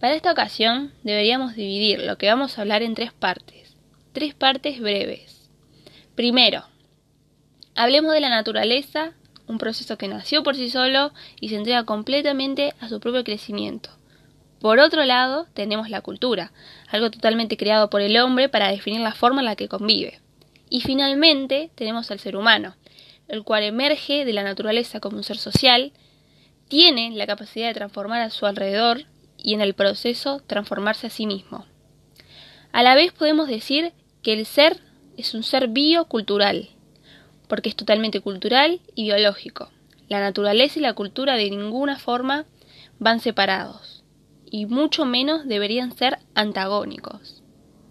Para esta ocasión deberíamos dividir lo que vamos a hablar en tres partes, tres partes breves. Primero, hablemos de la naturaleza, un proceso que nació por sí solo y se entrega completamente a su propio crecimiento. Por otro lado, tenemos la cultura, algo totalmente creado por el hombre para definir la forma en la que convive. Y finalmente tenemos al ser humano, el cual emerge de la naturaleza como un ser social, tiene la capacidad de transformar a su alrededor y en el proceso transformarse a sí mismo. A la vez podemos decir que el ser es un ser biocultural, porque es totalmente cultural y biológico. La naturaleza y la cultura de ninguna forma van separados, y mucho menos deberían ser antagónicos.